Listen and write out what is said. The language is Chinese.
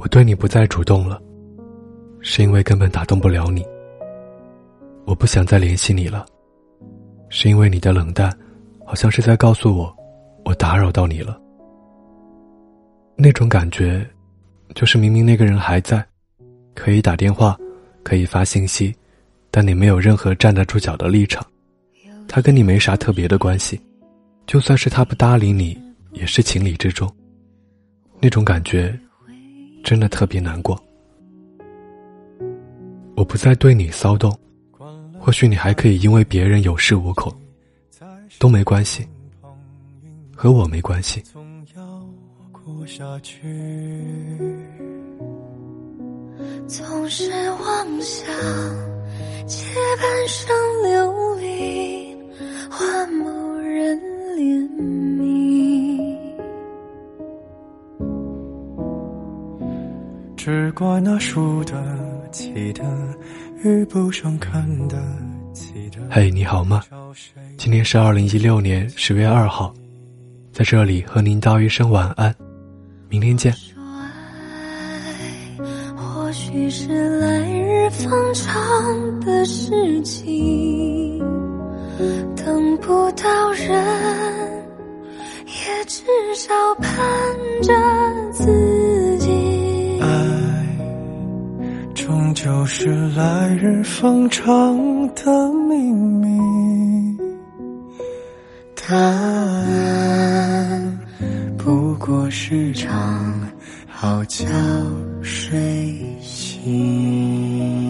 我对你不再主动了，是因为根本打动不了你。我不想再联系你了，是因为你的冷淡，好像是在告诉我，我打扰到你了。那种感觉，就是明明那个人还在，可以打电话，可以发信息，但你没有任何站得住脚的立场，他跟你没啥特别的关系，就算是他不搭理你，也是情理之中。那种感觉，真的特别难过。我不再对你骚动，或许你还可以因为别人有恃无恐，都没关系，和我没关系。下去，总是妄想借半生只怪那输得起的遇不上看得起的。嘿，你好吗？今天是二零一六年十月二号，在这里和您道一声晚安。明天见。爱，或许是来日方长的事情，等不到人，也至少盼着是来日方长的秘密。答案。不过是场好觉睡醒。